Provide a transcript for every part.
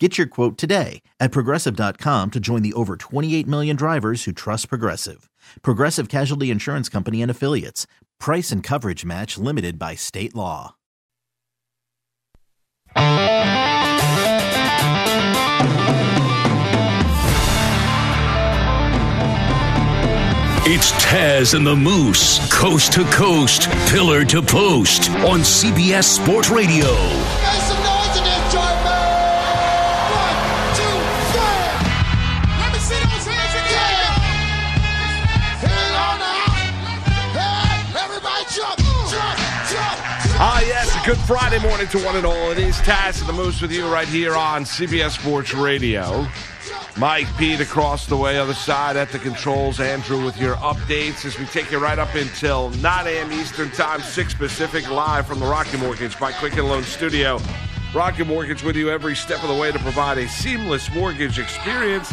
Get your quote today at progressive.com to join the over 28 million drivers who trust Progressive. Progressive Casualty Insurance Company and Affiliates. Price and coverage match limited by state law. It's Taz and the Moose, coast to coast, pillar to post on CBS Sports Radio. Ah, yes, good Friday morning to one and all. It is Taz and the Moose with you right here on CBS Sports Radio. Mike Pete across the way, other side at the controls. Andrew with your updates as we take you right up until 9 a.m. Eastern Time, 6 Pacific, live from the Rocket Mortgage by Quicken Loan Studio. Rocket Mortgage with you every step of the way to provide a seamless mortgage experience.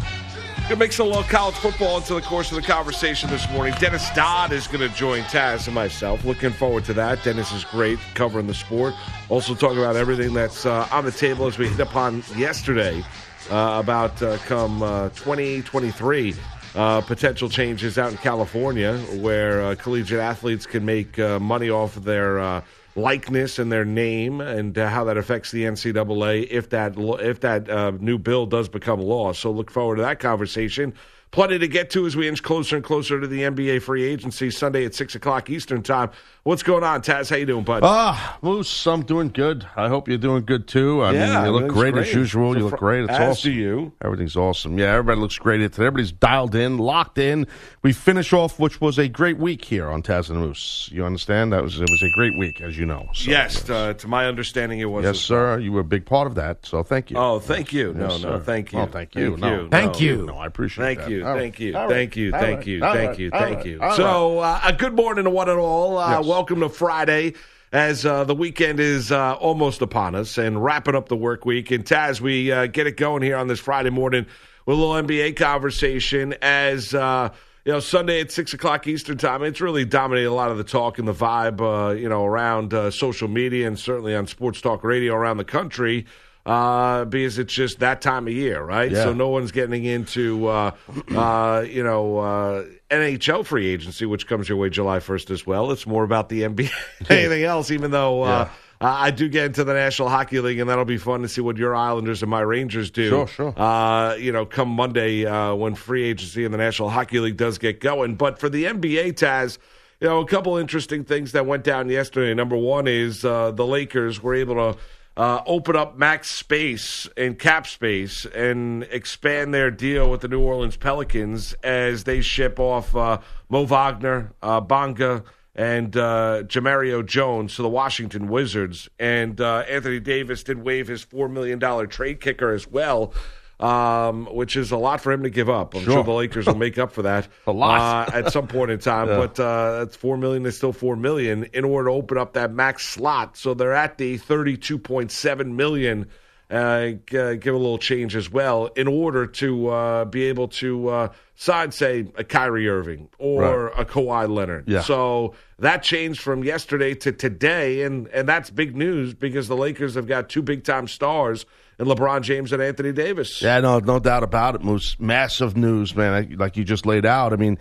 Gonna mix a little college football into the course of the conversation this morning. Dennis Dodd is going to join Taz and myself. Looking forward to that. Dennis is great covering the sport. Also talking about everything that's uh, on the table as we hit upon yesterday uh, about uh, come uh, 2023 uh, potential changes out in California where uh, collegiate athletes can make money off of their likeness and their name and uh, how that affects the NCAA if that if that uh, new bill does become law. So look forward to that conversation. Plenty to get to as we inch closer and closer to the NBA free agency Sunday at six o'clock Eastern time. What's going on, Taz? How you doing, bud? Ah, Moose, I'm doing good. I hope you're doing good too. I Yeah, mean, you look great, great. as usual. You look great. It's as awesome. you. Everything's awesome. Yeah, everybody looks great today. Everybody's dialed in, locked in. We finish off, which was a great week here on Taz and Moose. You understand? That was it was a great week, as you know. So, yes, uh, to my understanding, it was. yes, as sir. You were a big part of that, so thank you. Oh, thank you. No, Yes, no, sir. thank you. Oh, thank you. No. Thank No, you. No, I appreciate Thank that. you, All right. thank you, All thank you, All thank you, All thank you, thank you. So, uh, a good morning to one and all. Uh, Yes. Welcome to Friday, as uh, the weekend is uh, almost upon us, and wrapping up the work week. And Taz, we uh, get it going here on this Friday morning with a little NBA conversation. As uh, you know, Sunday at six o'clock Eastern time, it's really dominated a lot of the talk and the vibe, uh, you know, around uh, social media and certainly on sports talk radio around the country uh, because it's just that time of year, right? Yeah. So no one's getting into, uh, uh, you know, uh, NHL free agency, which comes your way July 1st as well. It's more about the NBA than anything else, even though uh, uh, I do get into the National Hockey League, and that'll be fun to see what your Islanders and my Rangers do. Sure, sure. Uh, you know, come Monday uh, when free agency in the National Hockey League does get going. But for the NBA, Taz, you know, a couple interesting things that went down yesterday. Number one is uh, the Lakers were able to uh, open up max space and cap space and expand their deal with the New Orleans Pelicans as they ship off uh, Mo Wagner, uh, Bonga, and uh, Jemerrio Jones to the Washington Wizards. And uh, Anthony Davis did waive his $4 million trade kicker as well. Um, which is a lot for him to give up. I'm sure, Sure. the Lakers will make up for that A lot. uh, at some point in time. But uh, that's four million is still four million in order to open up that max slot. So they're at the thirty-two point seven million. Uh, g- uh, give a little change as well in order to uh, be able to uh, sign, say, a Kyrie Irving or a Kawhi Leonard. Yeah. So that changed from yesterday to today, and and that's big news because the Lakers have got two big time stars and LeBron James and Anthony Davis. Yeah, no, no doubt about it, Moose. Massive news, man. Like you just laid out. I mean,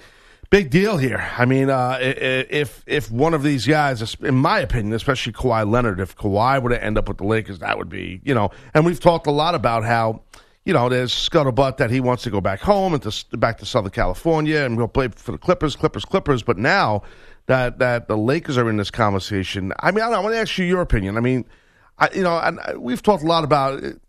big deal here. I mean, uh, if if one of these guys, in my opinion, especially Kawhi Leonard, if Kawhi were to end up with the Lakers, that would be, you know. And we've talked a lot about how. You know, there's scuttlebutt that he wants to go back home and to back to Southern California and go play for the Clippers, Clippers, Clippers. But now that that the Lakers are in this conversation, I mean, I, I want to ask you your opinion. I mean, I, you know, and we've talked a lot about it,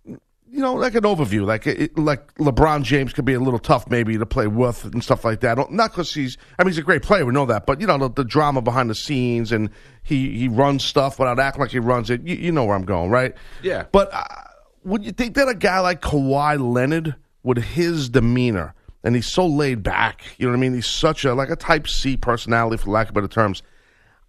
you know, like an overview, like it, like LeBron James could be a little tough maybe to play with and stuff like that. Not because he's, I mean, he's a great player, we know that, but you know the, the drama behind the scenes and he he runs stuff without acting like he runs it. You, you know where I'm going, right? Yeah. But uh, would you think that a guy like Kawhi Leonard, with his demeanor, and he's so laid back, you know what I mean? He's such a like a type C personality, for lack of better terms.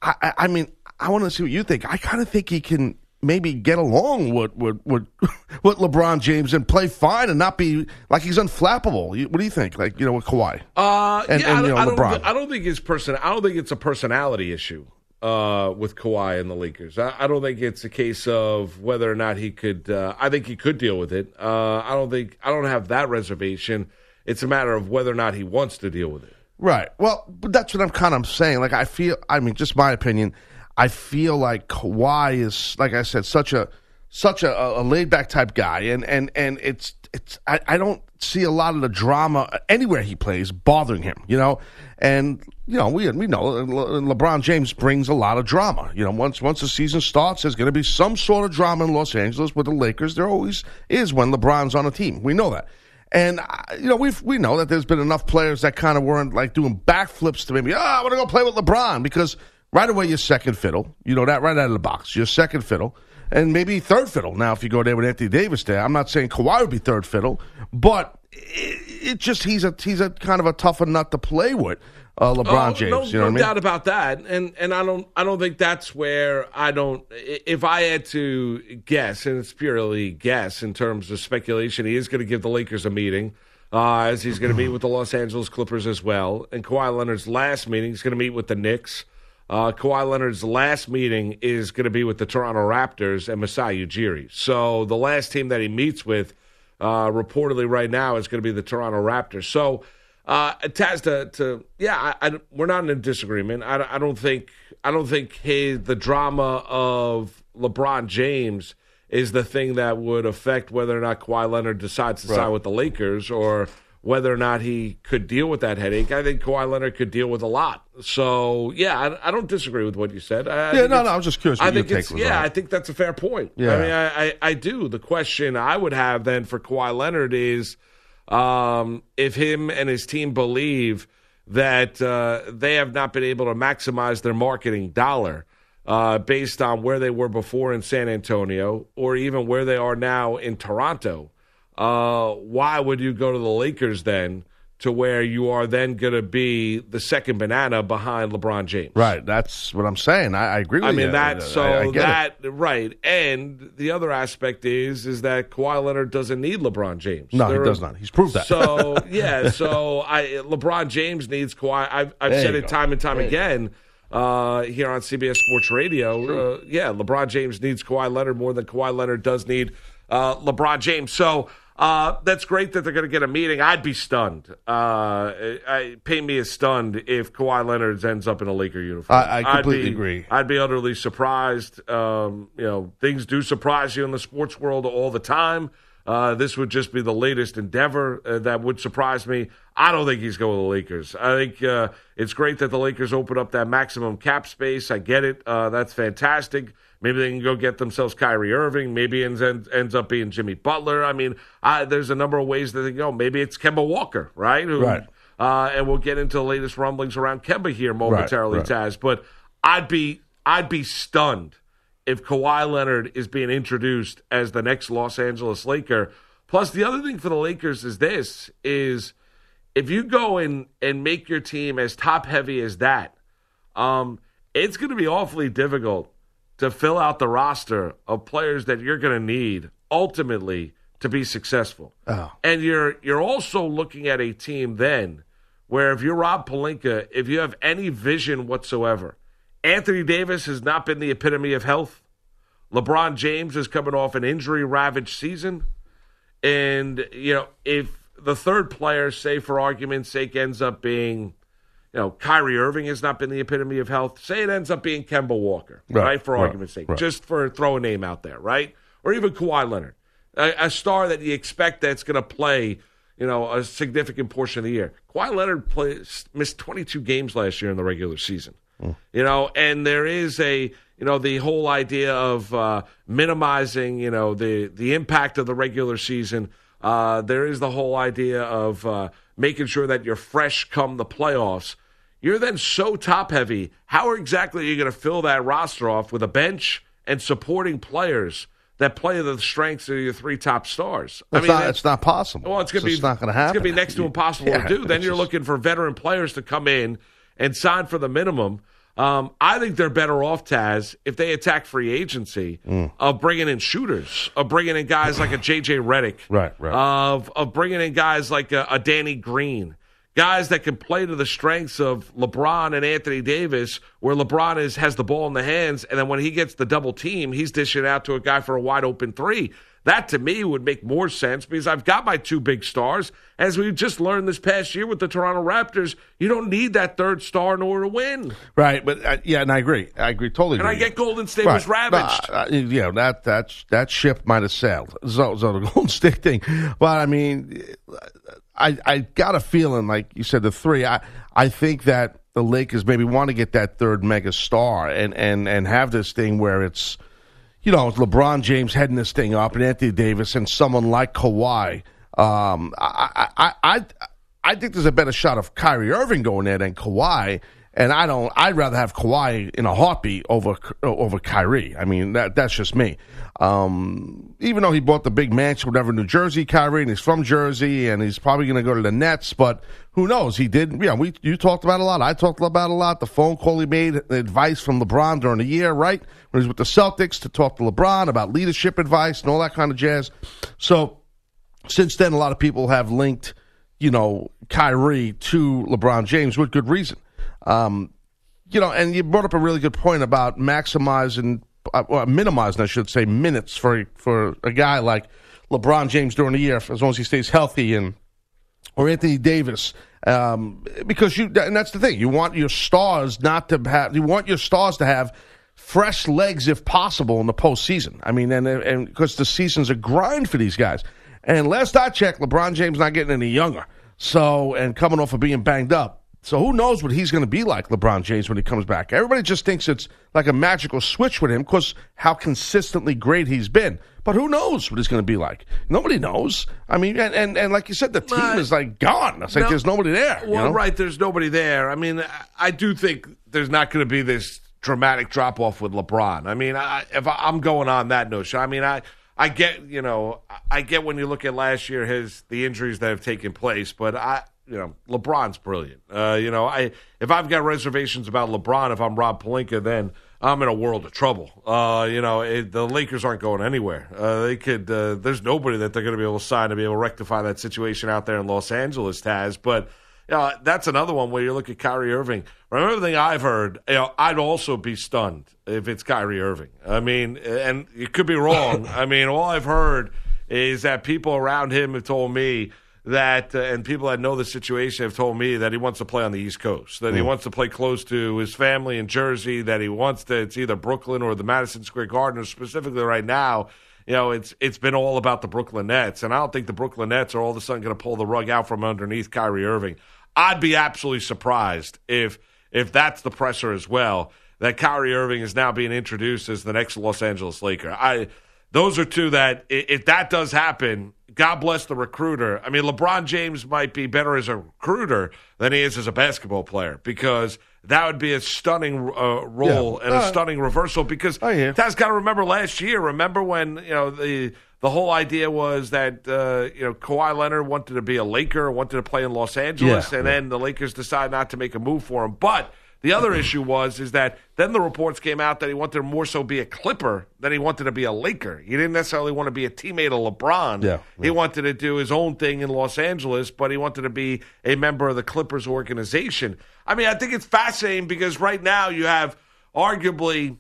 I, I, I mean, I want to see what you think. I kind of think he can maybe get along with with, with with LeBron James and play fine and not be like he's unflappable. What do you think? Like you know, with Kawhi. Uh, And- yeah, and, I, you don't- I don't, LeBron. I don't think it's person. I don't think it's a personality issue uh, with Kawhi and the Lakers. I, I don't think it's a case of whether or not he could. Uh, I think he could deal with it. Uh, I don't think. I don't have that reservation. It's a matter of whether or not he wants to deal with it. Right. Well, but that's what I'm kind of saying. Like I feel. I mean, just my opinion. I feel like Kawhi is, like I said, such a such a, a laid back type guy, and and and it's it's. I, I don't see a lot of the drama anywhere he plays bothering him. You know, and you know we we know Le- LeBron James brings a lot of drama. You know, once once the season starts, there's going to be some sort of drama in Los Angeles with the Lakers. There always is when LeBron's on a team. We know that. And uh, you know we we know that there's been enough players that kind of weren't like doing backflips to maybe ah I want to go play with LeBron because right away you're second fiddle you know that right out of the box you're second fiddle and maybe third fiddle now if you go there with Anthony Davis there I'm not saying Kawhi would be third fiddle but it, it just he's a he's a kind of a tougher nut to play with uh, LeBron Oh, James No, you know no what I mean doubt about that. And and I don't I don't think that's where I don't. If I had to guess, and it's purely guess in terms of speculation, he is going to give the Lakers a meeting. Uh, as he's going to meet with the Los Angeles Clippers as well. And Kawhi Leonard's last meeting, he's going to meet with the Knicks. Uh, Kawhi Leonard's last meeting is going to be with the Toronto Raptors and Masai Ujiri. So the last team that he meets with, uh, reportedly right now, is going to be the Toronto Raptors. So uh, Taz, to, to yeah, I, I, we're not in a disagreement. I, I don't think I don't think his, the drama of LeBron James is the thing that would affect whether or not Kawhi Leonard decides to sign with the Lakers or whether or not he could deal with that headache. I think Kawhi Leonard could deal with a lot. So yeah, I, I don't disagree with what you said. I, yeah no no I was just curious I think take it's was yeah. on I think that's a fair point. Yeah. I mean, I, I, I do. The question I would have then for Kawhi Leonard is um, if him and his team believe that uh, they have not been able to maximize their marketing dollar uh, based on where they were before in San Antonio or even where they are now in Toronto. Uh, why would you go to the Lakers then? To where you are then going to be the second banana behind LeBron James. right that's what I'm saying I, I agree with you. I you mean that. So I it. that right, and the other aspect is is that Kawhi Leonard doesn't need LeBron James. No, he There does are- not. He's proved that. So yeah, so I LeBron James needs Kawhi. I've, I've said it go. time and time again uh, here on CBS Sports Radio. Uh, yeah, LeBron James needs Kawhi Leonard more than Kawhi Leonard does need uh, LeBron James. So. Uh, that's great that they're going to get a meeting. I'd be stunned. Uh, I, pay me as stunned if Kawhi Leonard ends up in a Laker uniform. I- I completely I'd be, agree. I'd be utterly surprised. Um, you know, things do surprise you in the sports world all the time. Uh, this would just be the latest endeavor uh, that would surprise me. I don't think he's going to the Lakers. I think uh, it's great that the Lakers open up that maximum cap space. I get it. Uh, that's fantastic. Maybe they can go get themselves Kyrie Irving. Maybe it ends, ends up being Jimmy Butler. I mean, I, there's a number of ways that they go. Maybe it's Kemba Walker, right? Who, Right. Uh, and we'll get into the latest rumblings around Kemba here momentarily, right. Taz. But I'd be I'd be stunned if Kawhi Leonard is being introduced as the next Los Angeles Laker. Plus, the other thing for the Lakers is this: is if you go and and make your team as top heavy as that, um, it's going to be awfully difficult to fill out the roster of players that you're going to need ultimately to be successful. Oh. And you're you're also looking at a team then where if you're Rob Pelinka, if you have any vision whatsoever, Anthony Davis has not been the epitome of health. LeBron James is coming off an injury ravaged season. And, you know, if the third player, say for argument's sake, ends up being, you know, Kyrie Irving has not been the epitome of health. Say it ends up being Kemba Walker, right? Right, for right, argument's sake, right. just for throw a name out there, right? Or even Kawhi Leonard, a, a star that you expect that's going to play, you know, a significant portion of the year. Kawhi Leonard plays, missed 22 games last year in the regular season. You know, and there is a, you know, the whole idea of uh, minimizing, you know, the the impact of the regular season. Uh, there is the whole idea of uh, making sure that you're fresh come the playoffs. You're then so top heavy. How exactly are you going to fill that roster off with a bench and supporting players that play the strengths of your three top stars? It's, not, it's not possible. Well, it's going to be not going to happen. It's going to be next to impossible Yeah, to do. Then you're just- looking for veteran players to come in and sign for the minimum. Um, I think they're better off, Taz, if they attack free agency of bringing in shooters, of bringing in guys like a JJ Redick, Right, right. of of bringing in guys like a, a Danny Green, guys that can play to the strengths of LeBron and Anthony Davis, where LeBron is has the ball in the hands, and then when he gets the double team, he's dishing out to a guy for a wide open three. That to me would make more sense because I've got my two big stars. As we just learned this past year with the Toronto Raptors, you don't need that third star in order to win. Right, but uh, yeah, and I agree. I agree totally. And I get Golden State was ravaged. Uh, uh, yeah, that that that ship might have sailed. So, so the Golden State thing, but I mean, I I got a feeling like you said the three. I I think that the Lakers maybe want to get that third mega star and and and have this thing where it's you know it's LeBron James heading this thing up and Anthony Davis and someone like Kawhi. Um, I I I I think there's a better shot of Kyrie Irving going there than Kawhi. And I don't. I'd rather have Kawhi in a heartbeat over over Kyrie. I mean, that that's just me. Um, even though he bought the big mansion, whatever, New Jersey, Kyrie, and he's from Jersey, and he's probably going to go to the Nets. But who knows? He did. Yeah, we you talked about a lot. I talked about a lot. The phone call he made, the advice from LeBron during the year, right when he was with the Celtics to talk to LeBron about leadership advice and all that kind of jazz. So since then, a lot of people have linked, you know, Kyrie to LeBron James with good reason. Um, you know, and you brought up a really good point about maximizing, uh, minimizing, I should say, minutes for for a guy like LeBron James during the year, as long as he stays healthy, and or Anthony Davis, um, because you and that's the thing, you want your stars not to have, you want your stars to have fresh legs if possible in the postseason. I mean, and and because the season's a grind for these guys. And last I checked, LeBron James not getting any younger. So and coming off of being banged up. So who knows what he's going to be like, LeBron James, when he comes back? Everybody just thinks it's like a magical switch with him because how consistently great he's been. But who knows what he's going to be like? Nobody knows. I mean, and, and, and like you said, the team Right. is like gone. It's like No. there's nobody there. you Well, know? right. There's nobody there. I mean, I- I do think there's not going to be this dramatic drop off with LeBron. I mean, I, if I, I'm going on that notion, I mean, I I get you know I get when you look at last year his the injuries that have taken place, but I you know LeBron's brilliant. Uh, you know, I if I've got reservations about LeBron, if I'm Rob Pelinka, then I'm in a world of trouble. Uh, you know, it, the Lakers aren't going anywhere. Uh, they could. Uh, there's nobody that they're going to be able to sign to be able to rectify that situation out there in Los Angeles. Taz, but you know, that's another one where you look at Kyrie Irving. From everything I've heard, you know, I'd also be stunned if it's Kyrie Irving. I mean, and you could be wrong. I mean, all I've heard is that people around him have told me that, uh, and people that know the situation have told me that he wants to play on the East Coast, that he wants to play close to his family in Jersey, that he wants to, it's either Brooklyn or the Madison Square Garden, specifically right now. You know, it's it's been all about the Brooklyn Nets, and I don't think the Brooklyn Nets are all of a sudden going to pull the rug out from underneath Kyrie Irving. I'd be absolutely surprised if if that's the pressure as well that Kyrie Irving is now being introduced as the next Los Angeles Laker. I those are two that if that does happen, God bless the recruiter. I mean, LeBron James might be better as a recruiter than he is as a basketball player because that would be a stunning uh, role Yeah. and a Uh, stunning reversal. Because. Taz got to remember last year. Remember when you know the the whole idea was that uh, you know Kawhi Leonard wanted to be a Laker, wanted to play in Los Angeles, Yeah, and yeah. then the Lakers decided not to make a move for him. But the other issue was is that then the reports came out that he wanted to more so be a Clipper than he wanted to be a Laker. He didn't necessarily want to be a teammate of LeBron. Yeah, He wanted to do his own thing in Los Angeles, but he wanted to be a member of the Clippers organization. I mean, I think it's fascinating because right now you have arguably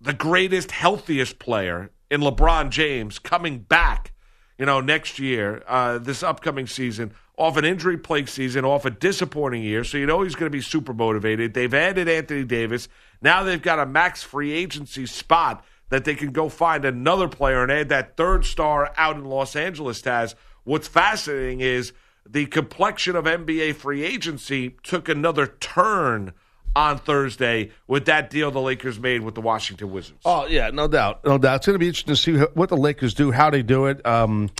the greatest, healthiest player in LeBron James coming back, you know, next year, uh, this upcoming season, off an injury plagued season, off a disappointing year. So you know he's going to be super motivated. They've added Anthony Davis. Now they've got a max free agency spot that they can go find another player and add that third star out in Los Angeles. Taz. What's fascinating is the complexion of NBA free agency took another turn on Thursday with that deal the Lakers made with the Washington Wizards. Oh yeah, no doubt, no doubt. It's going to be interesting to see what the Lakers do, how they do it. Um,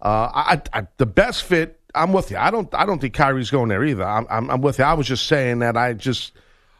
uh, I, I, the best fit. I'm with you. I don't. I don't think Kyrie's going there either. I'm, I'm, I'm with you. I was just saying that. I just.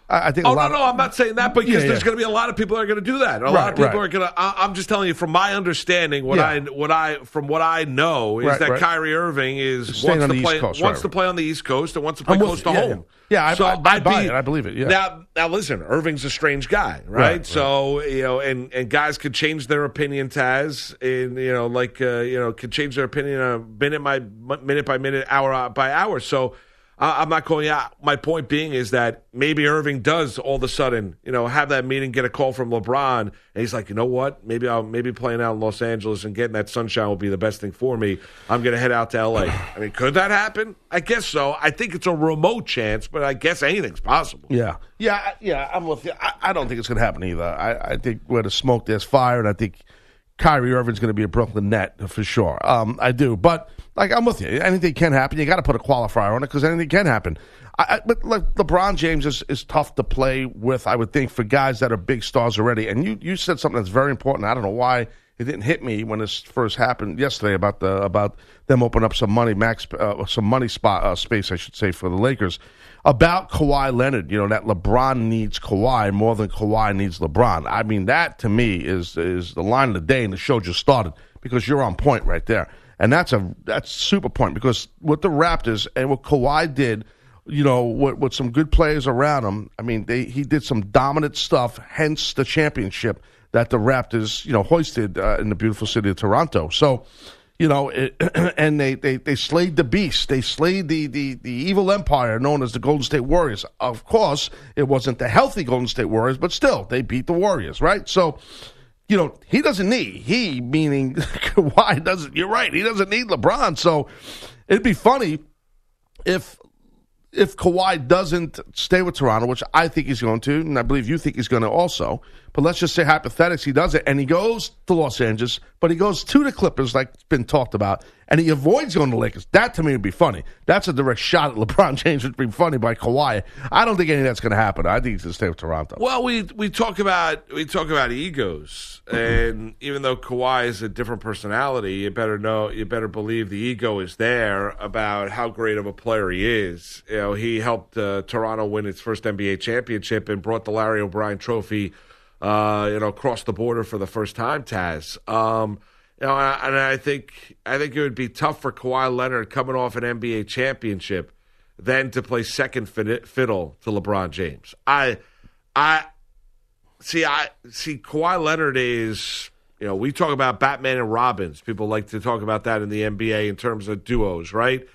I, I think. Oh a lot no, no, of, I'm not saying that because Yeah, there's yeah. going to be a lot of people that are going to do that. A lot of people right. are going to. I'm just telling you from my understanding, what Yeah. I what I from what I know is Right, that right. Kyrie Irving is Staying wants to play Coast, wants right, to right. play on the East Coast and wants to play I'm with close to. Yeah, home. Yeah. I- so I- I I'd buy be- it. I believe it, yeah. Now, now listen, Irving's a strange guy, right? Right, right. So you know, and and guys could change their opinion, Taz, and you know, like uh, you know, could change their opinion uh, minute by minute by minute, hour by hour. So. I- I'm not calling you out. My point being is that maybe Irving does all of a sudden, you know, have that meeting, get a call from LeBron, and he's like, you know what? Maybe I'll maybe playing out in Los Angeles and getting that sunshine will be the best thing for me. I'm going to head out to LA. I mean, could that happen? I guess so. I think it's a remote chance, but I guess anything's possible. Yeah, yeah, yeah. I'm with you. I, I don't think it's going to happen either. I, I think where the smoke, there's fire, and I think Kyrie Irving's going to be a Brooklyn net for sure. Um, I do, but like I'm with you. Anything can happen. You got to put a qualifier on it because anything can happen. I, I, but like LeBron James is, is tough to play with. I would think for guys that are big stars already. And you you said something that's very important. I don't know why it didn't hit me when this first happened yesterday about the about them opening up some money max uh, some money spot uh, space I should say for the Lakers about Kawhi Leonard. You know that LeBron needs Kawhi more than Kawhi needs LeBron. I mean that to me is is the line of the day, and the show just started because you're on point right there, and that's a that's super point because what the Raptors and what Kawhi did. You know, with, with some good players around him. I mean, they, he did some dominant stuff, hence the championship that the Raptors, you know, hoisted uh, in the beautiful city of Toronto. So, you know, it, and they, they, they slayed the beast. They slayed the, the, the evil empire known as the Golden State Warriors. Of course, it wasn't the healthy Golden State Warriors, but still, they beat the Warriors, right? So, you know, he doesn't need, he meaning Kawhi doesn't, you're right, he doesn't need LeBron. So it'd be funny if if Kawhi doesn't stay with Toronto, which I think he's going to, and I believe you think he's going to also, but let's just say hypothetically he does it, and he goes to Los Angeles, but he goes to the Clippers, like it's been talked about, and he avoids going to Lakers. That to me would be funny. That's a direct shot at LeBron James, which would be funny by Kawhi. I don't think any of that's going to happen. I think he's going to stay with Toronto. Well, we we talk about we talk about egos, and even though Kawhi is a different personality, you better know, you better believe the ego is there about how great of a player he is. You know, he helped uh, Toronto win its first NBA championship and brought the Larry O'Brien Trophy, uh, you know, cross the border for the first time. Taz, um, you know, and I, think I think it would be tough for Kawhi Leonard coming off an NBA championship then to play second fiddle to LeBron James. I, I see. I see. Kawhi Leonard is. You know, we talk about Batman and Robins. People like to talk about that in the NBA in terms of duos, right?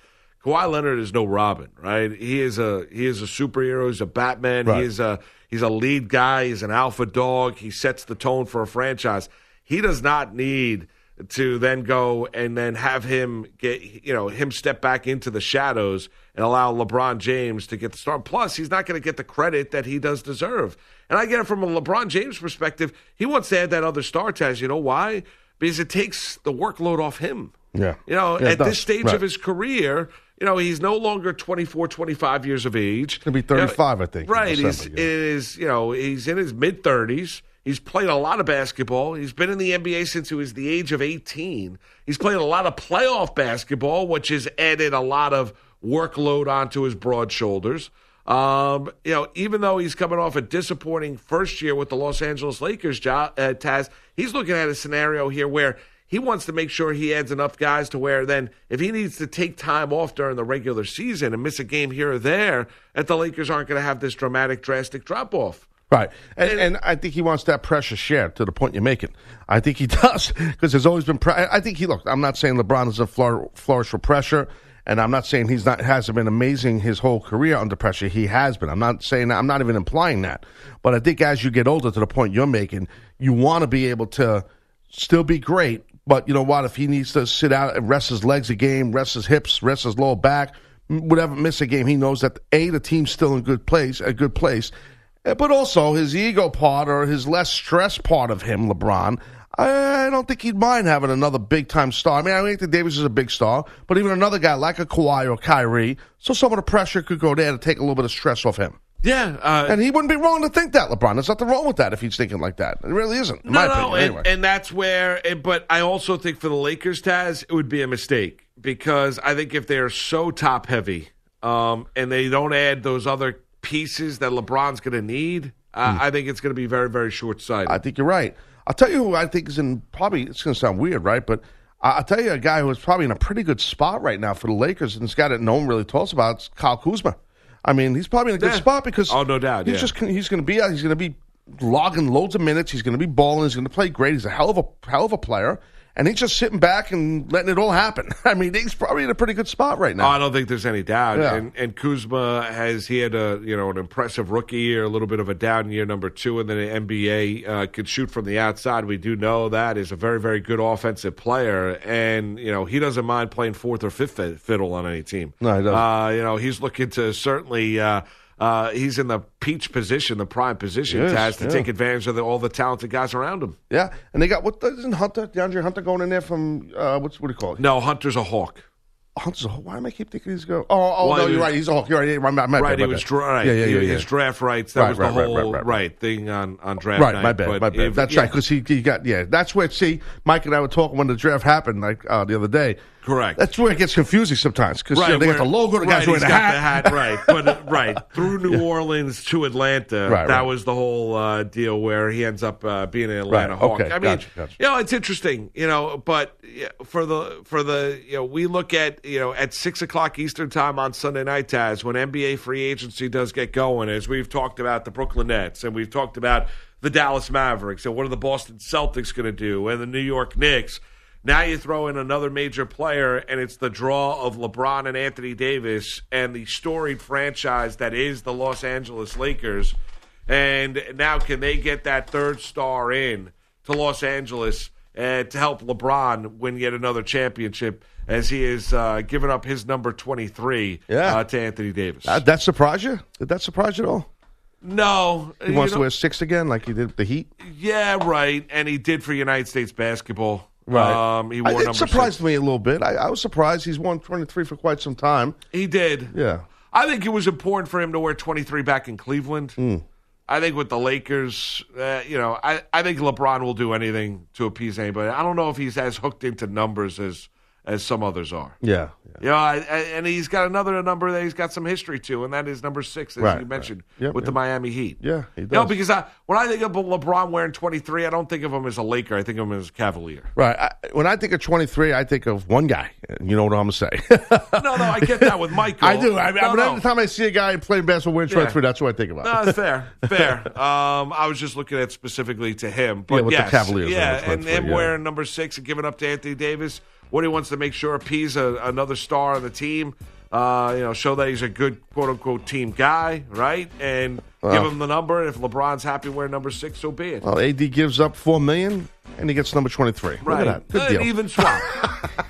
Kawhi Leonard is no Robin, right? He is a he is a superhero. He's a Batman. Right. He is a he's a lead guy. He's an alpha dog. He sets the tone for a franchise. He does not need to then go and then have him get you know him step back into the shadows and allow LeBron James to get the start. Plus, he's not going to get the credit that he does deserve. And I get it from a LeBron James perspective. He wants to add that other star test. You know why? Because it takes the workload off him. Yeah. You know, Yeah, at this stage Right. of his career, you know, he's no longer 24, 25 years of age. Gonna be 35, I think, in Right. He's, yeah. is, you know, he's in his mid 30s. He's played a lot of basketball. He's been in the NBA since he was the age of 18. He's played a lot of playoff basketball, which has added a lot of workload onto his broad shoulders. Um, you know, even though he's coming off a disappointing first year with the Los Angeles Lakers, jo- uh, Taz, he's looking at a scenario here where he wants to make sure he adds enough guys to where then if he needs to take time off during the regular season and miss a game here or there, that the Lakers aren't going to have this dramatic, drastic drop off. Right. And, and I think he wants that pressure shared to the point you're making. I think he does because there's always been. Pre- I think he look. I'm not saying LeBron is a flour- flourish for pressure, and I'm not saying he's not hasn't been amazing his whole career under pressure. He has been. I'm not saying that. I'm not even implying that. But I think as you get older, to the point you're making, you want to be able to still be great. But you know what? If he needs to sit out and rest his legs a game, rest his hips, rest his lower back, whatever, miss a game, he knows that a the team's still in good place, a good place. Uh, But also his ego part or his less stress part of him, LeBron. I don't think he'd mind having another big time star. I mean, I think that Davis is a big star, but even another guy like a Kawhi or Kyrie, so some of the pressure could go there to take a little bit of stress off him. Yeah, uh, And he wouldn't be wrong to think that, LeBron. There's nothing wrong with that if he's thinking like that. It really isn't, in no, my no, opinion. and, anyway. and that's where. But I also think for the Lakers, Taz, it would be a mistake because I think if they're so top heavy um, and they don't add those other pieces that LeBron's going to need, uh, I think it's going to be very, very short sighted. I think you're right. I'll tell you who I think is in probably, it's going to sound weird, right? But I- I'll tell you a guy who is probably in a pretty good spot right now for the Lakers, and this guy that no one really talks about is Kyle Kuzma. I mean, he's probably in a good Yeah. spot because Oh, no doubt, he's yeah. just he's going to be out. He's going to be logging loads of minutes. He's going to be balling. He's going to play great. He's a hell of a hell of a player, and he's just sitting back and letting it all happen. I mean, he's probably in a pretty good spot right Oh, now. I don't think there's any doubt. Yeah. And, and Kuzma has he had a you know an impressive rookie year, a little bit of a down year, number two, and then an NBA uh, could shoot from the outside. We do know that is a very very good offensive player, and you know he doesn't mind playing fourth or fifth fiddle on any team. No, he doesn't. Uh, you know he's looking to certainly. Uh, uh, he's in the peach position, the prime position, Yes, Taz, to yeah. take advantage of the, all the talented guys around him. yeah, and they got what isn't Hunter DeAndre Hunter going in there from uh, what's what do you call it? No, Hunter's a hawk. Hunter's a Hawk. Why am I keep thinking he's going? Oh, oh Well, no, you're right. He's a Hawk. You're right. Yeah, my, my, my Right, he was dra- right. Yeah, yeah, yeah, His draft rights. That Right, was the right, whole right, right, right. thing on on draft Right, night. my bad, But my bad. if- That's yeah, right, because he, he got yeah. That's where see, Mike and I were talking when the draft happened, like uh, the other day. Correct. That's where it gets confusing sometimes because they got the logo, the right, guys wearing the hat. the hat, right? But uh, right through New Orleans to Atlanta, Right, that right. was the whole uh, deal where he ends up uh, being an Atlanta Right, Hawk. okay, I mean, gotcha, gotcha. you know, it's interesting, you know, but for the for the you know, we look at you know at six o'clock Eastern time on Sunday night, Taz, when NBA free agency does get going, as we've talked about the Brooklyn Nets and we've talked about the Dallas Mavericks and what are the Boston Celtics going to do and the New York Knicks. Now you throw in another major player, and it's the draw of LeBron and Anthony Davis and the storied franchise that is the Los Angeles Lakers. And now, can they get that third star in to Los Angeles uh, to help LeBron win yet another championship as he is uh, giving up his number 23 Yeah. uh, to Anthony Davis? That, that surprise you? Did that surprise you at all? no. He wants to wear six again, like he did with the Heat. Yeah, right. And he did for United States basketball. Right. Um, he I, wore it surprised six. me a little bit. I, I was surprised. He's worn twenty three for quite some time. He did. Yeah. I think it was important for him to wear 23 back in Cleveland. Hmm. I think with the Lakers, uh, you know, I, I think LeBron will do anything to appease anybody. I don't know if he's as hooked into numbers as as some others are. Yeah. yeah. You know, I, I, and he's got another number that he's got some history to, and that is number six, as Right, you mentioned, right. Yep, with the. Miami Heat. Yeah, he You know, does. because I, when I think of LeBron wearing 23, I don't think of him as a Laker. I think of him as a Cavalier. Right. I, when I think of 23, I think of one guy. You know what I'm going to say. No, no, I get that with Michael. I do. I, no, I, no. every time I see a guy playing basketball wearing 23, that's what I think about. No, it's fair, fair. Um, I was just looking at specifically to him, but Yeah, with the Cavaliers yeah, and him yeah. wearing number six and giving up to Anthony Davis. What he wants to make sure he's a, another star on the team. Uh, you know, show that he's a good quote unquote team guy, right? And give him the number. If LeBron's happy wearing number six, so be it. Well, AD gives up 4 million, and he gets number 23. Look right, at that. Good deal. even swap.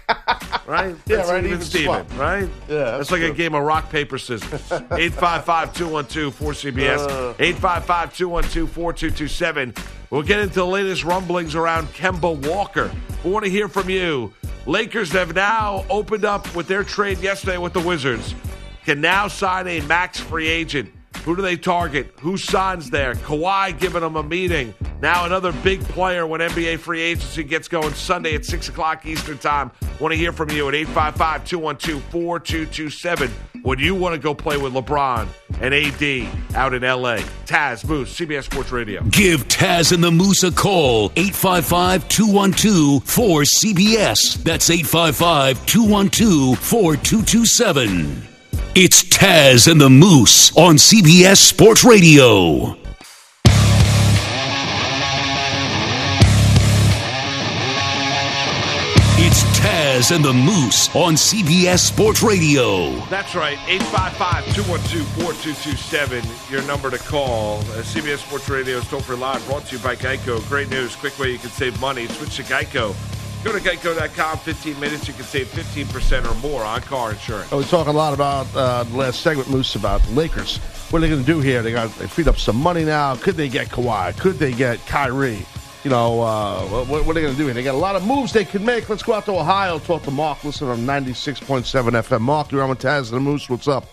right? Yeah, That's right, Even even Steven, swap. right? Yeah, That's that's like a game of rock, paper, scissors. 855 212 4CBS. 855 212 4227. We'll get into the latest rumblings around Kemba Walker. We want to hear from you. Lakers have now opened up with their trade yesterday with the Wizards. Can now sign a max free agent. Who do they target? Who signs there? Kawhi giving them a meeting. Now another big player when NBA free agency gets going Sunday at 6 o'clock Eastern Time. Want to hear from you at 855-212-4227. Would you want to go play with LeBron and AD out in LA? Taz Moose, CBS Sports Radio. Give Taz and the Moose a call. 855 212 4CBS. That's 855 212 4227. It's Taz and the Moose on CBS Sports Radio. It's Taz and the Moose on CBS Sports Radio. That's right, 855-212-4227, your number to call. Uh, CBS Sports Radio is free live, brought to you by Geico. Great news, quick way you can save money. Switch to Geico. Go to geico.com, 15 minutes, you can save 15% or more on car insurance. Oh, we talk a lot about uh, the last segment, Moose, about the Lakers. What are they going to do here? They got they freed up some money now. Could they get Kawhi? Could they get Kyrie? You know, uh, what, what are they going to do here? They got a lot of moves they could make. Let's go out to Ohio, talk to Mark. Listen on 96.7 FM. Mark, you're on with Taz and the Moose. What's up?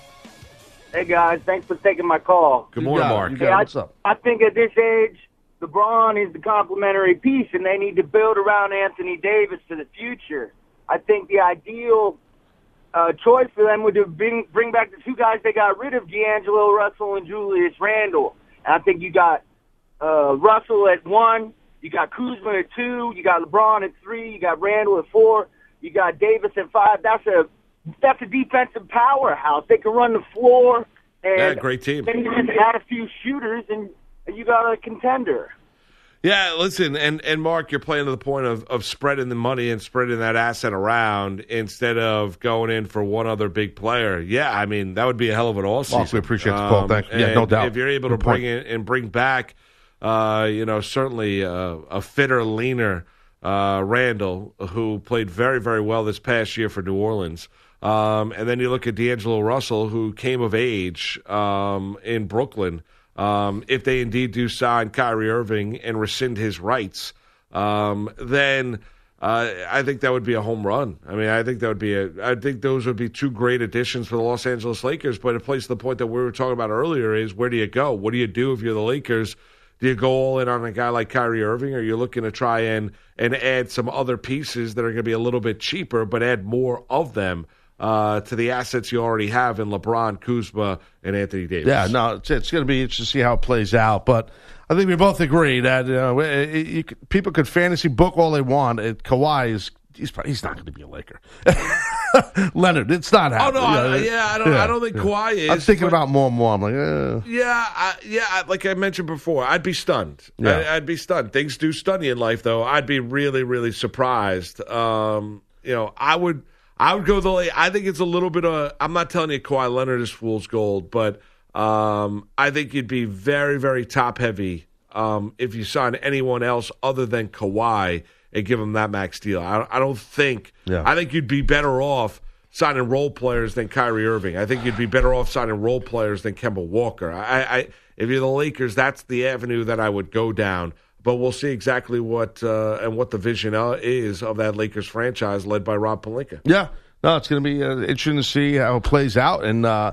Hey guys, thanks for taking my call. Good morning. Mark. Hey. I, What's up? I think at this age, LeBron is the complementary piece, and they need to build around Anthony Davis for the future. I think the ideal uh, choice for them would been bring back the two guys they got rid of, D'Angelo Russell and Julius Randle. And I think you got uh, Russell at one, you got Kuzma at two, you got LeBron at three, you got Randle at four, you got Davis at five. That's a that's a defensive powerhouse. They can run the floor. And Yeah, great team. Then you just add a few shooters, and you got a contender. Yeah, listen, and, and Mark, you're playing to the point of, of spreading the money and spreading that asset around instead of going in for one other big player. Yeah, I mean that would be a hell of an all season. we appreciate the call. Thank you. Yeah, no doubt. If you're able Good to bring point. in and bring back, uh, you know, certainly uh, a fitter, leaner uh, Randle who played very, very well this past year for New Orleans. Um, and then you look at D'Angelo Russell, who came of age um, in Brooklyn. Um, if they indeed do sign Kyrie Irving and rescind his rights, um, then uh, I think that would be a home run. I mean, I think that would be a. I think those would be two great additions for the Los Angeles Lakers. But it plays to the point that we were talking about earlier: is where do you go? What do you do if you're the Lakers? Do you go all in on a guy like Kyrie Irving, or are you looking to try and and add some other pieces that are going to be a little bit cheaper, but add more of them uh, to the assets you already have in LeBron, Kuzma, and Anthony Davis? Yeah, no, it's, it's going to be interesting to see how it plays out. But I think we both agree that uh, it, it, you people could fantasy book all they want. It, Kawhi is he's probably, he's not going to be a Laker. Leonard, it's not Oh happening. no, I, yeah, I don't. I don't think yeah. Kawhi is. I'm thinking about more and more. I'm like, eh. Yeah, I, yeah. Like I mentioned before, I'd be stunned. Yeah. I, I'd be stunned. Things do stun you in life, though. I'd be really, really surprised. Um, you know, I would, I would go the. I think it's a little bit of. I'm not telling you Kawhi Leonard is fool's gold, but um, I think you'd be very, very top heavy um, if you sign anyone else other than Kawhi and give him that max deal. I, I don't think. Yeah. I think you'd be better off signing role players than Kyrie Irving. I think you'd be better off signing role players than Kemba Walker. I, I if you're the Lakers, that's the avenue that I would go down. But we'll see exactly what uh, and what the vision uh, is of that Lakers franchise led by Rob Pelinka. Yeah. No, it's going to be uh, interesting to see how it plays out, and uh,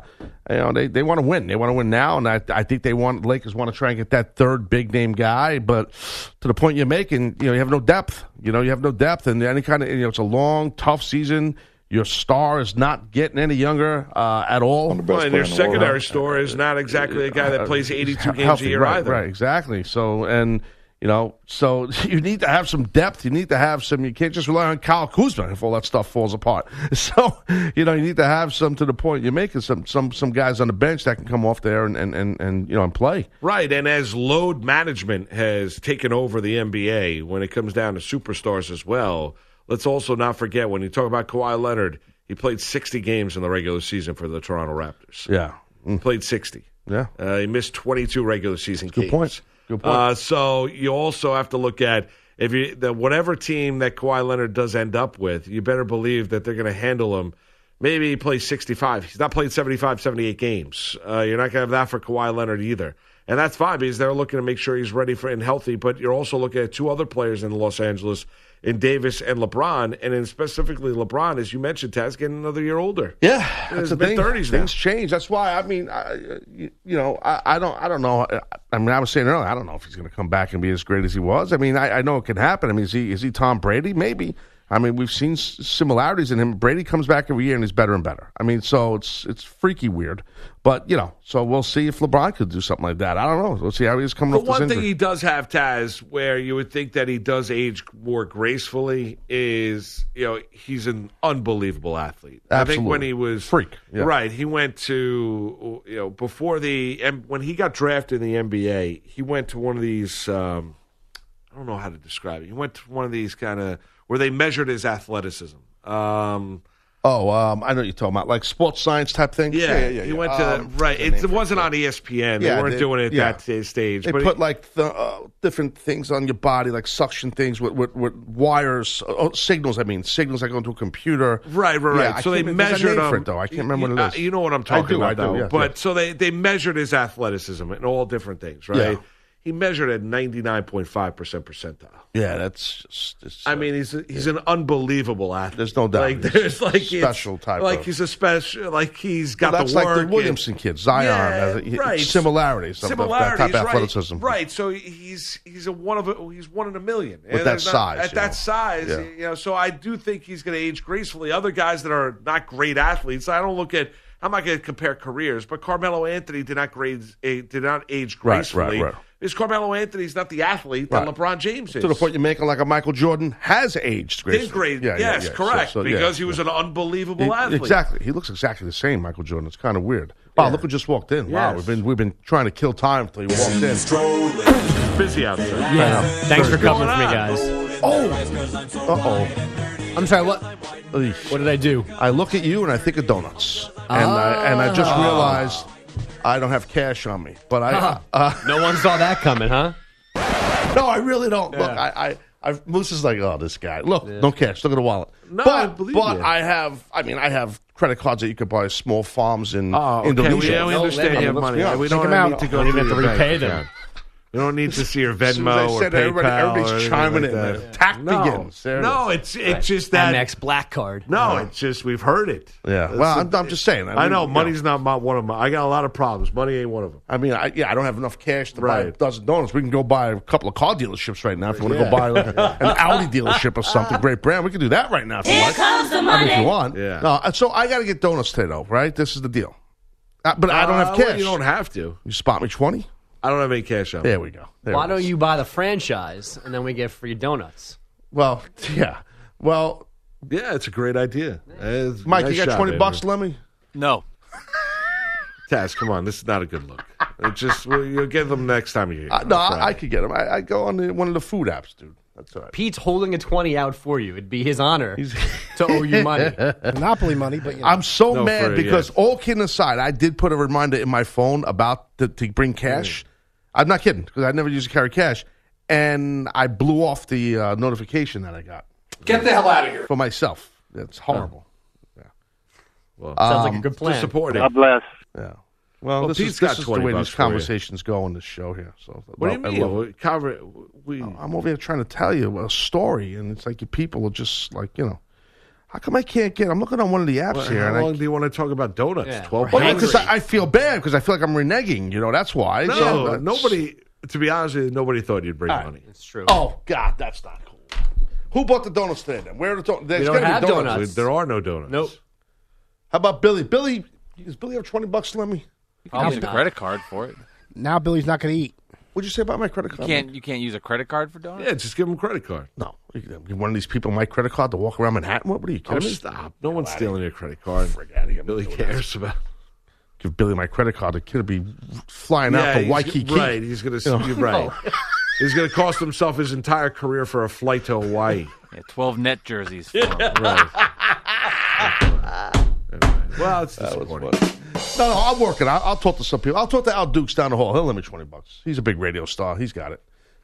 you know they, they want to win. They want to win now, and I, I think they want Lakers want to try and get that third big name guy. But to the point you're making, you know, you have no depth. You know, you have no depth, and any kind of you know, it's a long, tough season. Your star is not getting any younger uh, at all. the best Well, and your the secondary store is not exactly a guy that plays 82 games Healthy, a year right, either. Right, exactly. So and you know, so you need to have some depth. You need to have some. You can't just rely on Kyle Kuzma if all that stuff falls apart. So you know, you need to have some to the point you're making some some some guys on the bench that can come off there and and and, and you know and play. Right, and as load management has taken over the NBA when it comes down to superstars as well, let's also not forget when you talk about Kawhi Leonard, he played 60 games in the regular season for the Toronto Raptors. Yeah, He played 60. yeah. Uh, he missed 22 regular season Good games. point. Good point. Uh, so you also have to look at if you the whatever team that Kawhi Leonard does end up with, you better believe that they're going to handle him. Maybe he plays 65. He's not played 75, 78 games. Uh, you're not going to have that for Kawhi Leonard either. And that's fine because they're looking to make sure he's ready for and healthy. But you're also looking at two other players in Los Angeles, in Davis and LeBron, and in specifically LeBron, as you mentioned, Taz, getting another year older. Yeah, that's the thing. now. Things change. That's why I mean, I, you, you know, I, I don't, I don't know. I mean, I was saying earlier, I don't know if he's going to come back and be as great as he was. I mean, I, I know it can happen. I mean, is he is he Tom Brady? Maybe. I mean, we've seen s- similarities in him. Brady comes back every year and he's better and better. I mean, so it's it's freaky weird, but you know, so we'll see if LeBron could do something like that. I don't know. We'll see how he's coming The one thing he does have, Taz, where you would think that he does age more gracefully, is you know he's an unbelievable athlete. I think when he was Freak, yeah. right, he went to you know before the and when he got drafted in the NBA, he went to one of these. Um, I don't know how to describe it. He went to one of these kind of where they measured his athleticism. Um, oh, um, I know what you're talking about, like sports science type thing. yeah, yeah, he yeah. went to Um, right. It, it wasn't on ESPN. They weren't they- doing it at that stage. They but put he- like the, uh, different things on your body, like suction things with, with, with wires, uh, oh, signals. I mean, signals that go into a computer. Right, right, right. So they remember- there's a measured him. it, though. I can't remember you, what it is. uh, you know what I'm talking do, about, do, though. yeah, but yeah. so they they measured his athleticism and all different things, right? Yeah. he measured at 99.5% percentile. Yeah, that's just. It's, I mean, he's a, he's an unbelievable athlete. There's no doubt. Like He's there's like special type Like of- he's a special. Like he's got that's the work. like the and- Williamson kid, Zion. Yeah, a- right. Similarities, Similarities, type right. athleticism. Right. So he's he's a one of a, he's one in a million With And that not- size, At that know. size, Yeah. you know. So I do think he's going to age gracefully. Other guys that are not great athletes, I don't look at. I'm not going to compare careers, but Carmelo Anthony did not grade eh, did not age gracefully. Right, right, right. Because Carmelo Anthony's not the athlete that Right. LeBron James is. To the point you're making, like a Michael Jordan has aged Did gracefully. grade, Yeah, yeah, yes, yeah. So- correct. so, yeah, because he yeah. was an unbelievable He- athlete. Exactly. He looks exactly the same, Michael Jordan. It's kind of weird. Wow, look who just walked in. Wow, we've been we've been trying to kill time until he walked in. Strolling. Busy out there. Yeah. Thanks for coming going with me, on? guys. Uh oh. I'm sorry. What? What did I do? I look at you and I think of donuts, and I, and I just Ah. realized I don't have cash on me. But I uh, No one saw that coming, huh? no, I really don't. Look, I. I I've, Moose is like, oh, this guy. Look, no cash. Look at the wallet. No, but I believe but you. I have. I mean, I have credit cards that you could buy small farms in Oh, okay. Indonesia. Yeah, we No understand limit. you have money. be honest. We don't 'em out. need to go Don't even have to repay bank them. Account. We don't need to see your As as Venmo I or said that, everybody, PayPal everybody's or anything chiming like in. that. The attack No, begins. There no, is. it's it's just that. Amex Black Card. No, it's just we've heard it. Yeah. That's Well, a- I'm, I'm just saying. I know mean, money's not my, one of my. I got a lot of problems. Money ain't one of them. I mean, I, yeah, I don't have enough cash to buy a dozen donuts. We can go buy a couple of car dealerships right now if you want to Yeah. go buy like an Audi dealership or something. Great brand. We can do that right now if you like. I mean, if you want. Yeah. No, uh, so I got to get donuts today, though. Right? This is the deal. Uh, but I don't have Uh, cash. well, you don't have to. You spot me twenty. I don't have any cash on. me. There we go. There Why it don't is. you buy the franchise and then we get free donuts? Well, yeah. Well, Yeah, it's a great idea. It's a Mike, nice you got shot, twenty Andrew. bucks, let me. No. Taz, come on. This is not a good look. It just well, you'll get them next time you. Uh, no, I, I could get them. I, I go on the, one of the food apps, dude. That's all right. Pete's holding a 20 out for you. It'd be his honor He's- to owe you money. Monopoly money, but you know. I'm so No, mad for- because yeah. all kidding aside, I did put a reminder in my phone about the, to bring cash. I'm not kidding because I never used to carry cash, and I blew off the uh, notification that I got Get the hell out of here. for myself. That's horrible. Yeah. Well, Sounds like a good plan. disappointing. God bless. Yeah. Well, Well, this Pete's is, got this is the 20 way bucks these for you. conversations go on this show here. So, What do you I mean? love it. We cover we. I'm over here trying to tell you a story, and it's like you people are just like you know. How come I can't get? I'm looking on one of the apps Well, here, how and I long do you want to talk about donuts? Yeah. Twelve. Well, bucks? because I, I feel bad because I feel like I'm reneging. You know, that's why. no, So that's- nobody. To be honest with you, nobody thought you'd bring money. It's true. Oh God, that's not cool. Who bought the donuts today? Then where are the donuts? There's don't have donuts. donuts. There are no donuts. Nope. How about Billy? Billy, does Billy have twenty bucks to let me? I'll use a credit card for it. now Billy's not going to eat. What'd you say about my credit card? You can't. You can't use a credit card for donuts. Yeah, just give them a credit card. No, you one of these people my credit card to walk around Manhattan. What? What are you Oh, kidding me? stop! No one's stealing your credit card. Outta here. Billy cares about. Give Billy my credit card. The kid will be flying out to he's- Waikiki. Right, he's gonna. You're right. He's gonna cost himself his entire career for a flight to Hawaii. Yeah, Twelve net jerseys. For. Right. well, it's disappointing. No, no, I'm working. I'll, I'll talk to some people. I'll talk to Al Dukes down the hall. He'll lend me twenty bucks. He's a big radio star. He's got it.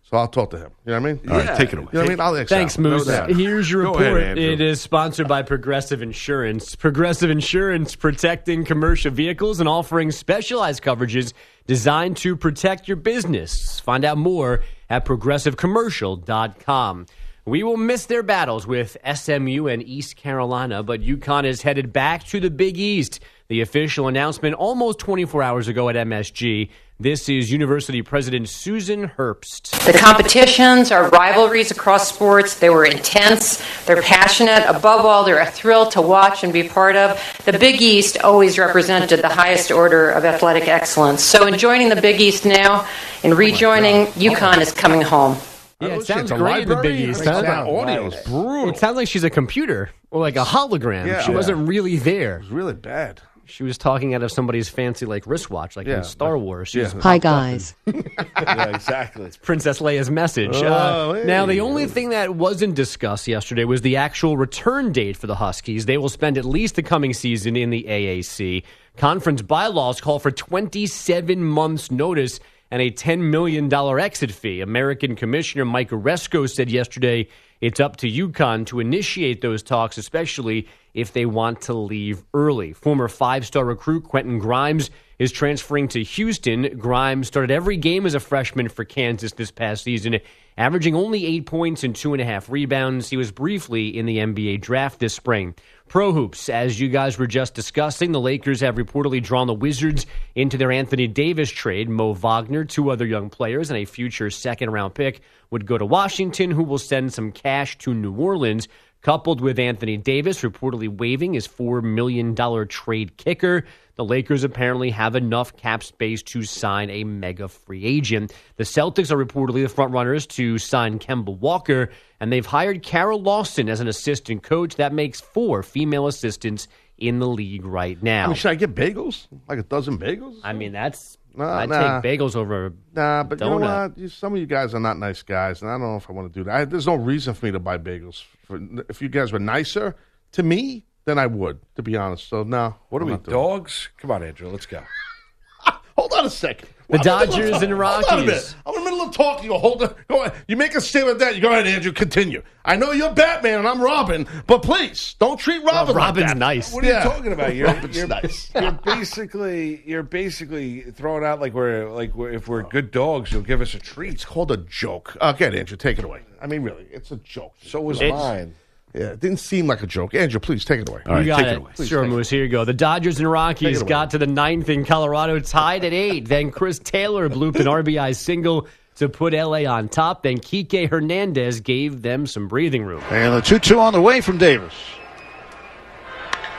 So I'll talk to him. You know what I mean? All right, take it away. You know what I mean? I'll ask Thanks, Al. Moose. doubt. Here's your report. ahead, it is sponsored by Progressive Insurance. Progressive Insurance protecting commercial vehicles and offering specialized coverages designed to protect your business. Find out more at progressivecommercial.com. We will miss their battles with SMU and East Carolina, but UConn is headed back to the Big East. The official announcement almost 24 hours ago at MSG. This is University President Susan Herbst. The competitions are rivalries across sports. They were intense. They're passionate. Above all, they're a thrill to watch and be part of. The Big East always represented the highest order of athletic excellence. So, in joining the Big East now and rejoining, oh UConn is coming home. Yeah, Oh, it shit, sounds it's great in the Big? East. Breaks huh? down. audio is brutal. It sounds like she's a computer or like a hologram. Yeah. she wasn't really there. It was really bad. She was talking out of somebody's fancy like wristwatch, like Yeah. in Star Wars. She's Yeah. Hi, guys. Yeah, exactly. Princess Leia's message. Oh, Uh, hey. Now, the only thing that wasn't discussed yesterday was the actual return date for the Huskies. They will spend at least the coming season in the AAC. Conference bylaws call for 27 months' notice and a $10 million exit fee. American Commissioner Mike Aresco said yesterday it's up to UConn to initiate those talks, especially if they want to leave early. Former five star recruit Quentin Grimes is transferring to Houston. Grimes started every game as a freshman for Kansas this past season, averaging only eight points and two and a half rebounds. He was briefly in the NBA draft this spring. Pro Hoops, as you guys were just discussing, the Lakers have reportedly drawn the Wizards into their Anthony Davis trade. Mo Wagner, two other young players, and a future second round pick would go to Washington, who will send some cash to New Orleans coupled with Anthony Davis reportedly waiving his $4 million trade kicker. The Lakers apparently have enough cap space to sign a mega free agent. The Celtics are reportedly the front runners to sign Kemba Walker, and they've hired Kara Lawson as an assistant coach. That makes four female assistants in the league right now. I mean, should I get bagels? Like a dozen bagels? I mean, that's Nah, I'd nah. take bagels over. Nah, but you know what? You- Some of you guys are not nice guys, and I don't know if I want to do that. I, there's no reason for me to buy bagels. For, if you guys were nicer to me, then I would, to be honest. So, no. What are I'm we, not doing dogs? Come on, Andrew, let's go. Hold on a second. The I'm in middle of Dodgers talking. and Hold on a Rockies. minute. I'm in the middle of talking. You go, hold on. Go. You make a statement like that. You go ahead, Andrew. Continue. I know you're Batman and I'm Robin, but please don't treat Robin. like Robin's that. nice. What are Yeah. you talking about? You're, Robin's you're, nice. you're basically you're basically throwing out like we're like we're, if we're good dogs, you'll give us a treat. It's called a joke. Uh, okay, Andrew, take it away. I mean, really, it's a joke. So was It's- mine. Yeah, it didn't seem like a joke. Andrew, please take it away. You got take it. away. Sure, Moose. Here you go. The Dodgers and Rockies Take it away. got to the ninth in Colorado, tied at eight. Then Chris Taylor blooped an RBI single to put LA on top. Then Kike Hernandez gave them some breathing room. And the 2 2 on the way from Davis.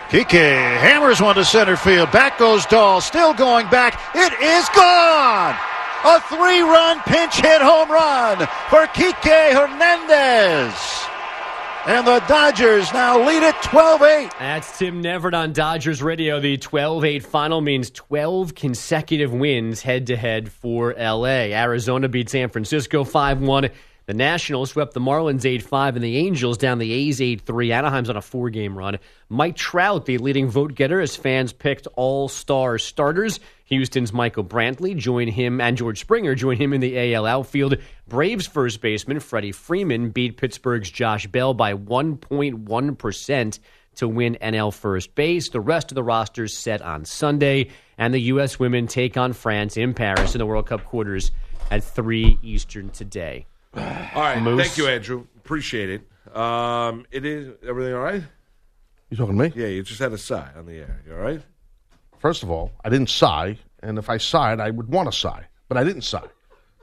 Kike hammers one to center field. Back goes Dahl. Still going back. It is gone. A three run pinch hit home run for Kike Hernandez. And the Dodgers now lead it 12 8. That's Tim Neverett on Dodgers Radio. The 12 8 final means 12 consecutive wins head to head for LA. Arizona beat San Francisco 5 1. The Nationals swept the Marlins 8 5, and the Angels down the A's 8 3. Anaheim's on a four game run. Mike Trout, the leading vote getter, as fans picked all star starters. Houston's Michael Brantley joined him, and George Springer joined him in the AL outfield. Braves first baseman Freddie Freeman beat Pittsburgh's Josh Bell by 1.1% to win NL first base. The rest of the roster's set on Sunday, and the U.S. women take on France in Paris in the World Cup quarters at 3 Eastern today. All right, Moose. thank you, Andrew. Appreciate it. Um, it is everything all right? You talking to me? Yeah, you just had a sigh on the air. You all right? First of all, I didn't sigh, and if I sighed, I would want to sigh, but I didn't sigh.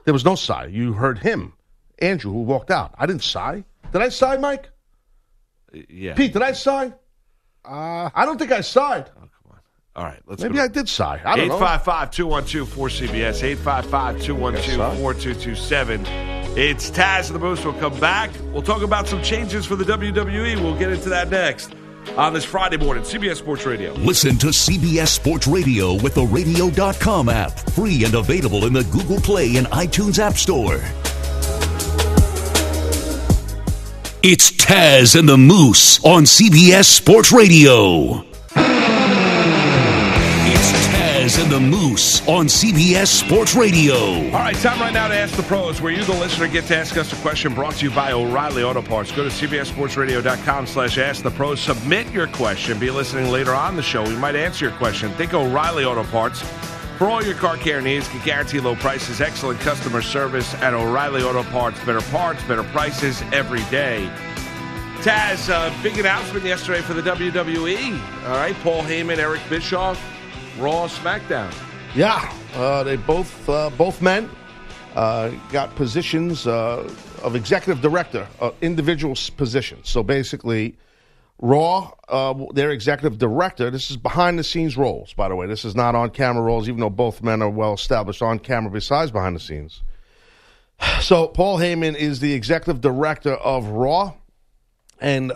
There was no sigh. You heard him, Andrew, who walked out. I didn't sigh. Did I sigh, Mike? Yeah. Pete, did I sigh? Uh, I don't think I sighed. Oh, come on. All right, let's Maybe. I did sigh. I don't know. 855 212 4CBS, 855 212 4227. It's Taz and the Moose. We'll come back. We'll talk about some changes for the WWE. We'll get into that next on this Friday morning, CBS Sports Radio. Listen to CBS Sports Radio with the radio.com app, free and available in the Google Play and iTunes App Store. It's Taz and the Moose on CBS Sports Radio. Taz and the Moose on CBS Sports Radio. All right, time right now to ask the pros. Where you, the listener, get to ask us a question brought to you by O'Reilly Auto Parts. Go to cbssportsradio.com slash ask the pros. Submit your question. Be listening later on the show. We might answer your question. Think O'Reilly Auto Parts. For all your car care needs, can guarantee low prices, excellent customer service at O'Reilly Auto Parts. Better parts, better prices every day. Taz, uh, big announcement yesterday for the WWE. All right, Paul Heyman, Eric Bischoff, Raw, SmackDown. Yeah, uh, they both uh, both men uh, got positions uh, of executive director, uh, individual positions. So basically, Raw, uh, their executive director. This is behind the scenes roles, by the way. This is not on camera roles, even though both men are well established on camera. Besides behind the scenes, so Paul Heyman is the executive director of Raw, and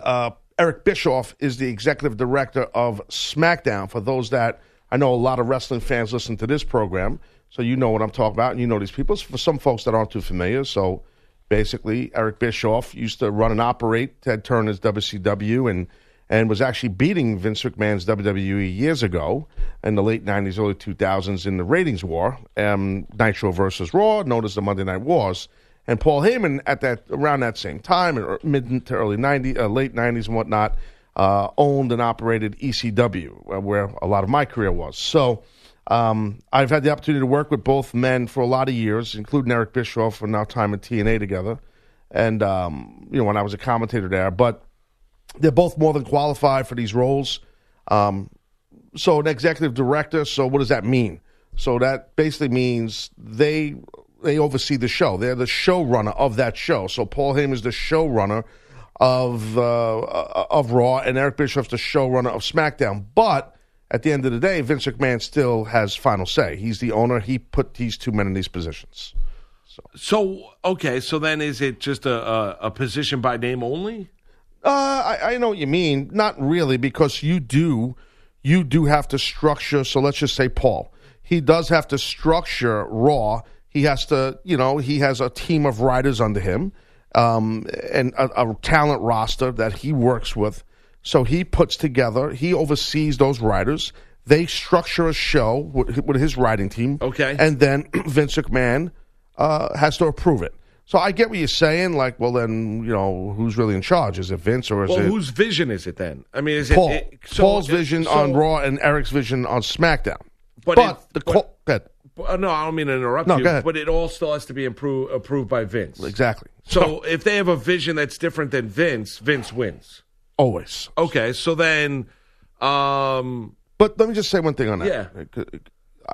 Eric Bischoff is the executive director of SmackDown. For those that I know, a lot of wrestling fans listen to this program, so you know what I'm talking about, and you know these people. For some folks that aren't too familiar, so basically, Eric Bischoff used to run and operate Ted Turner's WCW, and and was actually beating Vince McMahon's WWE years ago in the late '90s, early 2000s in the ratings war, um, Nitro versus Raw, known as the Monday Night Wars. And Paul Heyman at that around that same time, mid to early '90s, uh, late '90s and whatnot, uh, owned and operated ECW, uh, where a lot of my career was. So Um, I've had the opportunity to work with both men for a lot of years, including Eric Bischoff, for now time in TNA together, and um, you know when I was a commentator there. But they're both more than qualified for these roles. Um, so an executive director. So what does that mean? So that basically means they they oversee the show. They're the showrunner of that show. So Paul Heyman is the showrunner of uh, of Raw, and Eric Bischoff's the showrunner of SmackDown. But at the end of the day, Vince McMahon still has final say. He's the owner. He put these two men in these positions. So okay, so then is it just a a, a position by name only? Uh, I, I know what you mean. Not really, because you do you do have to structure. So let's just say Paul. He does have to structure Raw. He has to, you know, he has a team of writers under him um, and a, a talent roster that he works with. So he puts together, he oversees those writers. They structure a show with, with his writing team. Okay. And then Vince McMahon uh, has to approve it. So I get what you're saying. Like, well, then, you know, who's really in charge? Is it Vince or is Well, it whose vision is it then? I mean, is Paul? it, it so- Paul's vision so- on Raw and Eric's vision on SmackDown. But But, it- the but- call, Uh, no, I don't mean to interrupt No, you, but it all still has to be approved approved by Vince. exactly. So if they have a vision that's different than Vince, Vince wins. Always. Okay, so then, um, But let me just say one thing on that. Yeah.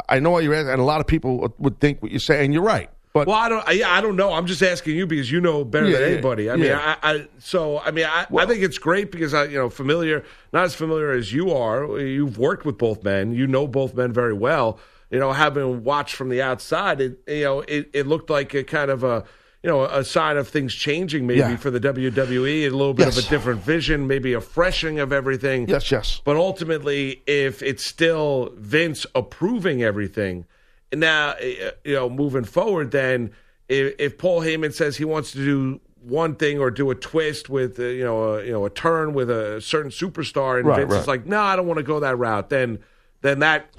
I know what you're asking, and a lot of people would think what you're saying, you're right. But well, I don't, I, yeah, I don't know. I'm just asking you because you know better Yeah, than anybody. I mean, yeah. I, I, so I mean, I, I think it's great because I, you know, familiar, not as familiar as you are. You've worked with both men. You know both men very well. You know, having watched from the outside, it, you know, it, it looked like a kind of a, you know, a sign of things changing maybe Yeah. for the WWE, a little bit of a different vision, maybe a freshening of everything. yes, yes. But ultimately, if it's still Vince approving everything, now you know moving forward, then if, if Paul Heyman says he wants to do one thing or do a twist with uh, you know a, you know a turn with a certain superstar, and Right, Vince right. is like, no, I don't want to go that route, then then that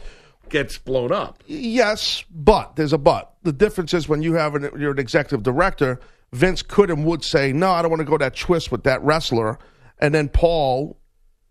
gets blown up. Yes, but there's a but. The difference is when you have an, you're an executive director, Vince could and would say, "No, I don't want to go that twist with that wrestler," and then Paul,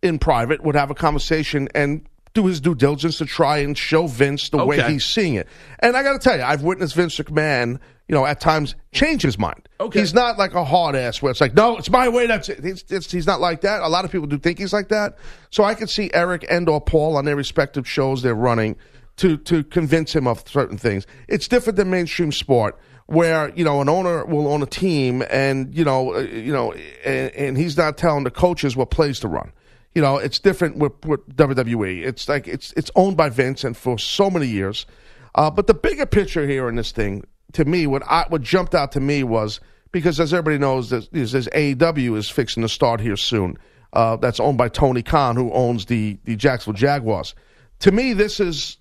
in private, would have a conversation and do his due diligence to try and show Vince the way he's seeing it. And I got to tell you, I've witnessed Vince McMahon, you know, at times change his mind. Okay. he's not like a hard ass where it's like, "No, it's my way." That's it. He's, it's, he's not like that. A lot of people do think he's like that. So I could see Eric and or Paul on their respective shows they're running to to convince him of certain things. It's different than mainstream sport where you know an owner will own a team and you know uh, you know and, and he's not telling the coaches what plays to run. You know, it's different with, with WWE. It's like it's it's owned by Vince and for so many years. Uh, but the bigger picture here in this thing, to me, what I, what jumped out to me was because as everybody knows, there's, AEW is fixing to start here soon. Uh, that's owned by Tony Khan, who owns the the Jacksonville Jaguars. To me, this is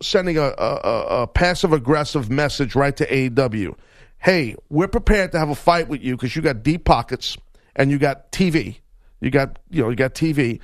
sending a, a, a- a passive aggressive message right to AEW. Hey, we're prepared to have a fight with you because you got deep pockets and you got TV. You got you know you got TV.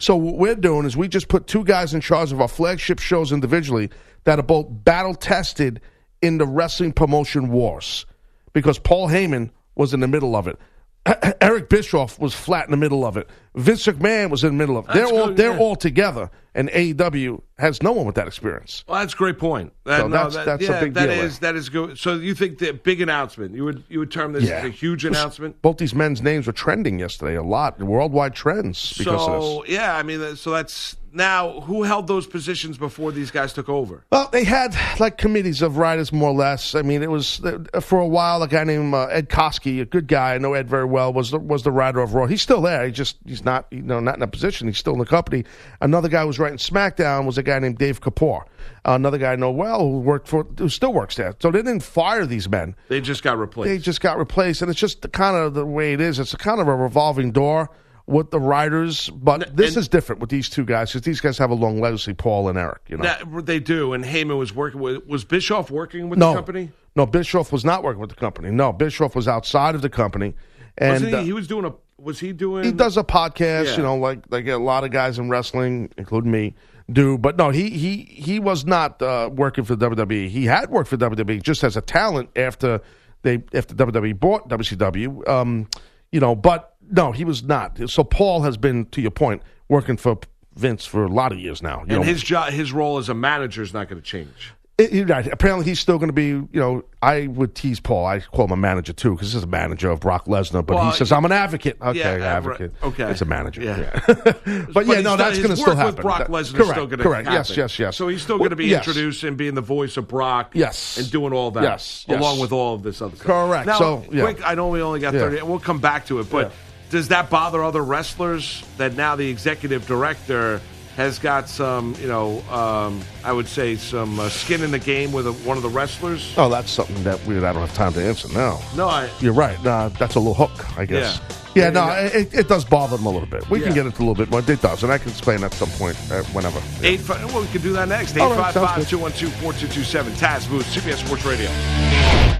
So what we're doing is we just put two guys in charge of our flagship shows individually that are both battle tested in the wrestling promotion wars, because Paul Heyman was in the middle of it. Eric Bischoff was flat in the middle of it. Vince McMahon was in the middle of it. They're That's all good, they're yeah. all together, and AEW has no one with that experience. Well, that's a great point. That, So no, that's- that- that's a big that deal is- that is good. So you think the big announcement? You would you would term this as a huge announcement? Both these men's names were trending yesterday a lot, worldwide trends because of this. So yeah, I mean, so that's now who held those positions before these guys took over? Well, they had like committees of writers, more or less. I mean, it was uh, for a while a guy named uh, Ed Koskey, a good guy. I know Ed very well. Was the, was the writer of Raw. He's still there. He just he's not you know not in a position. He's still in the company. Another guy who was writing SmackDown was a guy named Dave Kapoor. another guy I know well who worked for who still works there. So they didn't fire these men. They just got replaced. They just got replaced, and it's just the kind of the way it is. It's a kind of a revolving door with the writers, but this is different with these two guys because these guys have a long legacy, Paul and Eric. You know, That- they do, and Heyman was working with. Was Bischoff working with no the company? No, Bischoff was not working with the company. No, Bischoff was outside of the company, and he, uh, he was doing a. Was he doing? he does a podcast. Yeah. You know, like like a lot of guys in wrestling, including me, do. But no, he he he was not uh, working for WWE. He had worked for WWE just as a talent after they after WWE bought WCW. Um, you know, but no, he was not. So Paul has been, to your point, working for Vince for a lot of years now. You and know, his job, his role as a manager is not going to change. It- right. Apparently, he's still going to be. You know, I would tease Paul. I call him a manager too because he's a manager of Brock Lesnar. But Well, he says I'm an advocate. Okay, Yeah, uh, right. advocate. Okay. it's a manager. Yeah. Yeah. but, yeah, no, that's going to still happen. With Brock Lesnar correct, still going to correct. happen. Yes, yes, yes. So he's still going to be yes. introduced and being the voice of Brock. Yes. and doing all that. Yes, yes. along with all of this other stuff. Correct. Now, So, yeah. quick. I know we only got Yeah. thirty. We'll come back to it, but Yeah. does that bother other wrestlers that now the executive director? Has got some, you know, um, I would say some uh, skin in the game with a, one of the wrestlers. Oh, that's something that we I don't have time to answer now. No, I, You're right. Nah, that's a little hook, I guess. Yeah. Yeah, no, it, it does bother them a little bit. We Yeah. can get into a little bit more. It does, and I can explain at some point, uh, whenever. Eight five, well, we can do that next. All right, 855-212-4227. Taz Booth, CBS Sports Radio.